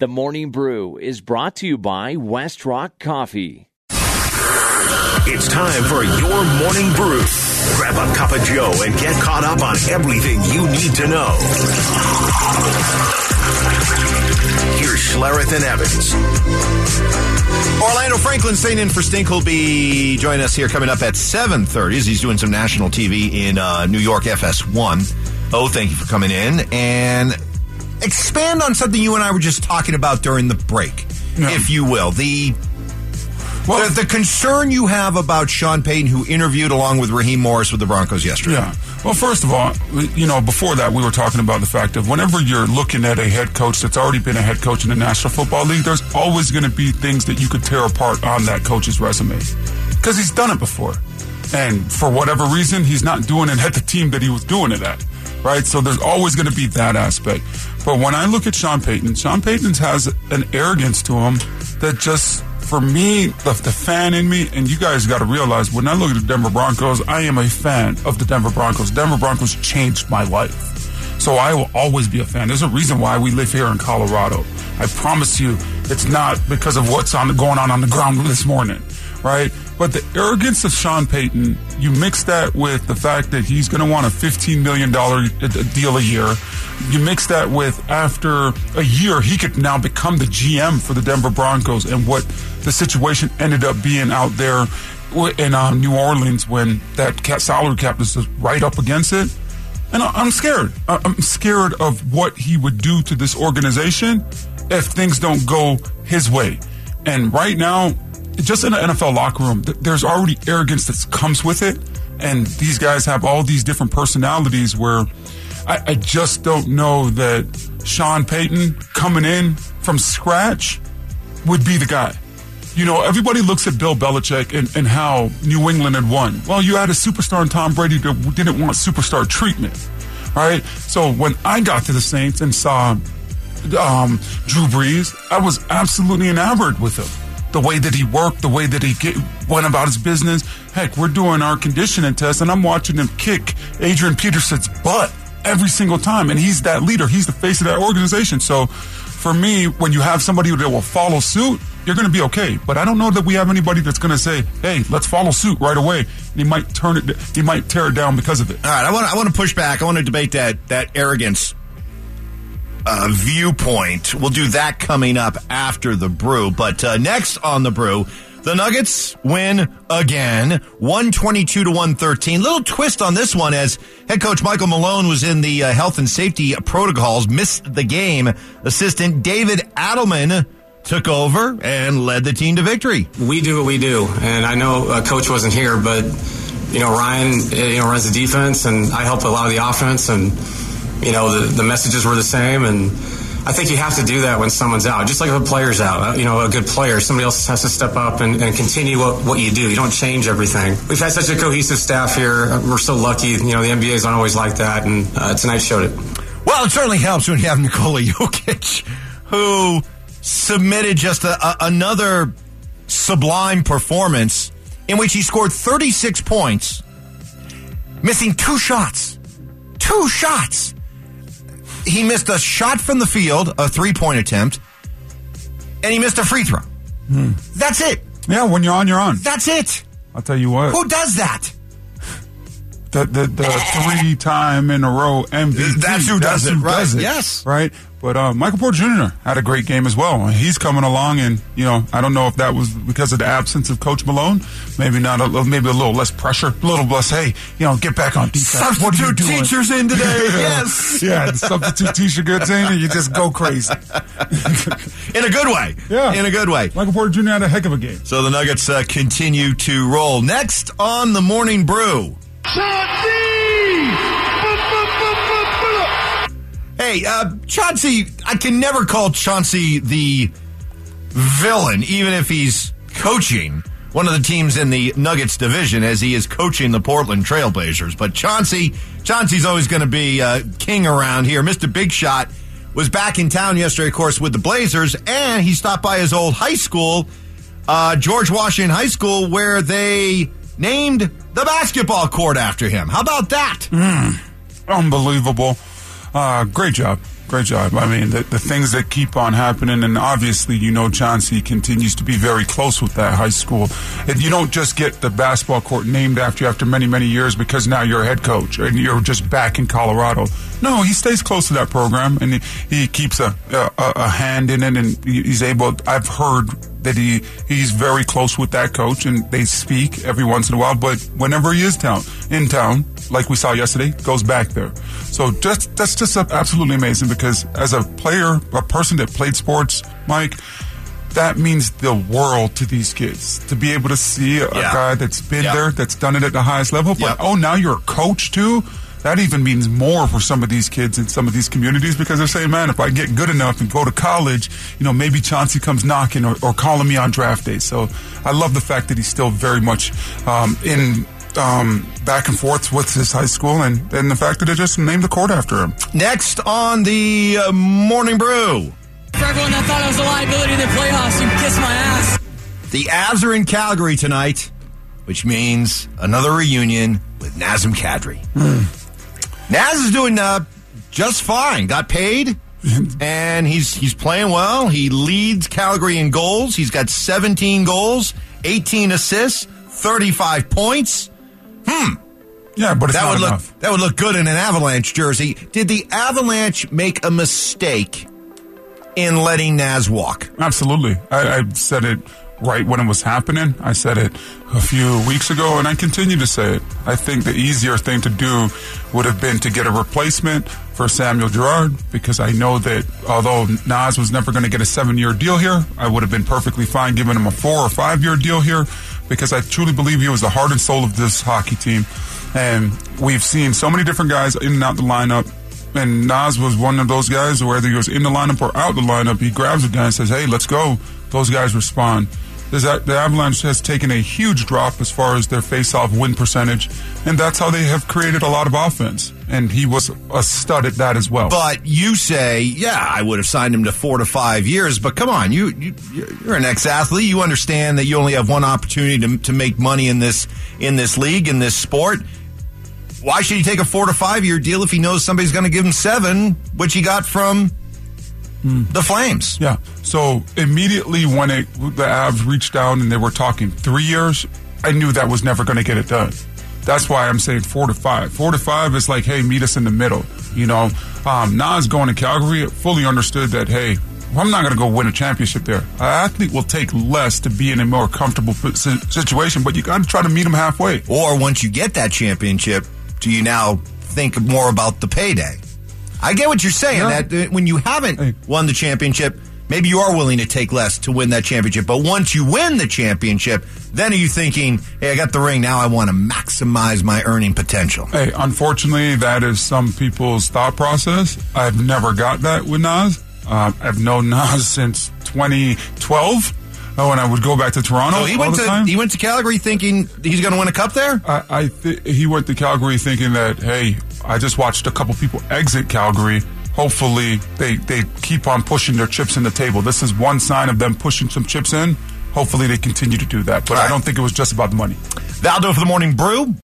The Morning Brew is brought to you by West Rock Coffee. It's time for your morning brew. Grab a cup of Joe and get caught up on everything you need to know. Here's Schlereth and Evans. Orlando Franklin staying in for Stink will be joining us here coming up at 7.30 as he's doing some national TV in uh, New York FS1. Oh, thank you for coming in. And expand on something you and I were just talking about during the break, Yeah. if you will. The, Well- the the concern you have about Sean Payton, who interviewed along with Raheem Morris with the Broncos yesterday. Yeah. Well, first of all, you know, before that, we were talking about the fact of whenever you're looking at a head coach that's already been a head coach in the National Football League, there's always going to be things that you could tear apart on that coach's resume because he's done it before. And for whatever reason, he's not doing it at the team that he was doing it at. Right? So there's always going to be that aspect. But when I look at Sean Payton, Sean Payton has an arrogance to him that just for me, the, the fan in me, and you guys got to realize when I look at the Denver Broncos, I am a fan of the Denver Broncos. Denver Broncos changed my life. So I will always be a fan. There's a reason why we live here in Colorado. I promise you, it's not because of what's on going on on the ground this morning, right? But the arrogance of Sean Payton, you mix that with the fact that he's going to want a $15 million deal a year. You mix that with after a year, he could now become the GM for the Denver Broncos and what the situation ended up being out there in um, New Orleans when that salary cap is right up against it. And I'm scared. I'm scared of what he would do to this organization if things don't go his way. And right now, just in the NFL locker room, th- there's already arrogance that comes with it. And these guys have all these different personalities where I, I just don't know that Sean Payton coming in from scratch would be the guy. You know, everybody looks at Bill Belichick and, and how New England had won. Well, you had a superstar in Tom Brady that didn't want superstar treatment, right? So when I got to the Saints and saw um, Drew Brees, I was absolutely enamored with him. The way that he worked, the way that he get, went about his business. Heck, we're doing our conditioning test, and I'm watching him kick Adrian Peterson's butt every single time. And he's that leader. He's the face of that organization. So for me, when you have somebody that will follow suit, you're going to be okay. But I don't know that we have anybody that's going to say, "Hey, let's follow suit right away." And he might turn it, he might tear it down because of it. All right, I want I want to push back. I want to debate that that arrogance uh, viewpoint. We'll do that coming up after the brew. But uh, next on the brew, the Nuggets win again, one twenty two to one thirteen. Little twist on this one as head coach Michael Malone was in the uh, health and safety protocols, missed the game. Assistant David Adelman took over and led the team to victory. we do what we do, and I know uh, coach wasn't here, but you know Ryan, you know runs the defense, and I help a lot of the offense, and you know the, the messages were the same, and I think you have to do that when someone's out, just like if a player's out. Uh, You know, a good player, somebody else has to step up and, and continue what, what you do. You don't change everything. We've had such a cohesive staff here. Uh, We're so lucky. You know, the NBA's not always like that, and uh, tonight showed it. Well, it certainly helps when you have Nikola Jokic, who submitted just a, a, another sublime performance in which he scored 36 points, missing two shots. Two shots. He missed a shot from the field, a three point attempt, and he missed a free throw. Hmm. That's it. Yeah, when you're on, you're on. That's it. I'll tell you what. Who does that? the the, the three time in a row MVP. That's who does it, right. Does it. Yes. right. But uh, Michael Porter Jr. had a great game as well. He's coming along, and you know I don't know if that was because of the absence of Coach Malone. Maybe not. A, little- maybe a little less pressure, a little less. Hey, you know, get back on defense. what are you Substitute doing? teachers in today. yes. yeah, the substitute teacher gets in, and you just go crazy. In a good way. Yeah. In a good way. Michael Porter Jr. had a heck of a game. So the Nuggets uh, continue to roll. Next on the morning brew. Hey, uh, Chauncey, I can never call Chauncey the villain, even if he's coaching one of the teams in the Nuggets division as he is coaching the Portland Trailblazers. But Chauncey, Chauncey's always going to be uh, king around here. Mr. Big Shot was back in town yesterday, of course, with the Blazers, and he stopped by his old high school, uh, George Washington High School, where they named the basketball court after him. How about that? Unbelievable. Uh, great job. Great job. I mean, the, the things that keep on happening, and obviously, you know, Chauncey continues to be very close with that high school. And you don't just get the basketball court named after you after many, many years because now you're a head coach and you're just back in Colorado. No, he stays close to that program and he, he keeps a, a, a hand in it, and he's able. I've heard that he he's very close with that coach and they speak every once in a while. But whenever he is town in town, like we saw yesterday, goes back there. So just that's just absolutely amazing because as a player, a person that played sports, Mike. That means the world to these kids to be able to see a, Yeah. guy that's been Yeah. there, that's done it at the highest level. But oh, now you're a coach too. That even means more for some of these kids in some of these communities because they're saying, man, if I get good enough and go to college, you know, maybe Chauncey comes knocking or, or calling me on draft day. So I love the fact that he's still very much um, in um, back and forth with his high school and, and the fact that they just named the court after him. Next on the uh, Morning Brew. For everyone that thought I was a liability in the playoffs, you kiss my ass. The Avs are in Calgary tonight, which means another reunion with Nazem Kadri. Naz is doing uh, just fine. Got paid, and he's he's playing well. He leads Calgary in goals. He's got 17 goals, 18 assists, 35 points. Hmm. Yeah, but it's That not would look that would look good in an Avalanche jersey. Did the Avalanche make a mistake in letting Naz walk? Absolutely. I, I said it right when it was happening. I said it a few weeks ago, and I continue to say it. I think the easier thing to do would have been to get a replacement for Samuel Girard because I know that although Naz was never going to get a seven year deal here, I would have been perfectly fine giving him a four or five year deal here because I truly believe he was the heart and soul of this hockey team. And we've seen so many different guys in and out the lineup and Naz was one of those guys, whether he was in the lineup or out the lineup, he grabs a guy and says, "Hey, let's go." Those guys respond. The Avalanche has taken a huge drop as far as their face-off win percentage, and that's how they have created a lot of offense. And he was a stud at that as well. But you say, yeah, I would have signed him to four to five years. But come on, you, you you're an ex-athlete. You understand that you only have one opportunity to, to make money in this in this league in this sport. Why should he take a four to five year deal if he knows somebody's going to give him seven, which he got from the Flames? Yeah. So immediately when it, the Avs reached down and they were talking three years, I knew that was never going to get it done. That's why I'm saying four to five. Four to five is like, hey, meet us in the middle. You know, um, Naz going to Calgary fully understood that, hey, I'm not going to go win a championship there. An athlete will take less to be in a more comfortable situation, but you got to try to meet him halfway. Or once you get that championship, do you now think more about the payday? I get what you're saying. That uh, when you haven't won the championship, maybe you are willing to take less to win that championship. But once you win the championship, then are you thinking, "Hey, I got the ring. Now I want to maximize my earning potential." Hey, unfortunately, that is some people's thought process. I've never got that with Naz. Uh, I've known Naz since 2012 uh, and I would go back to Toronto So he went to time. he went to Calgary thinking he's going to win a cup there. I, I th- he went to Calgary thinking that, hey, I just watched a couple people exit Calgary. Hopefully, they, they keep on pushing their chips in the table. This is one sign of them pushing some chips in. Hopefully, they continue to do that. But All I don't think it was just about the money. Valdo for the morning brew.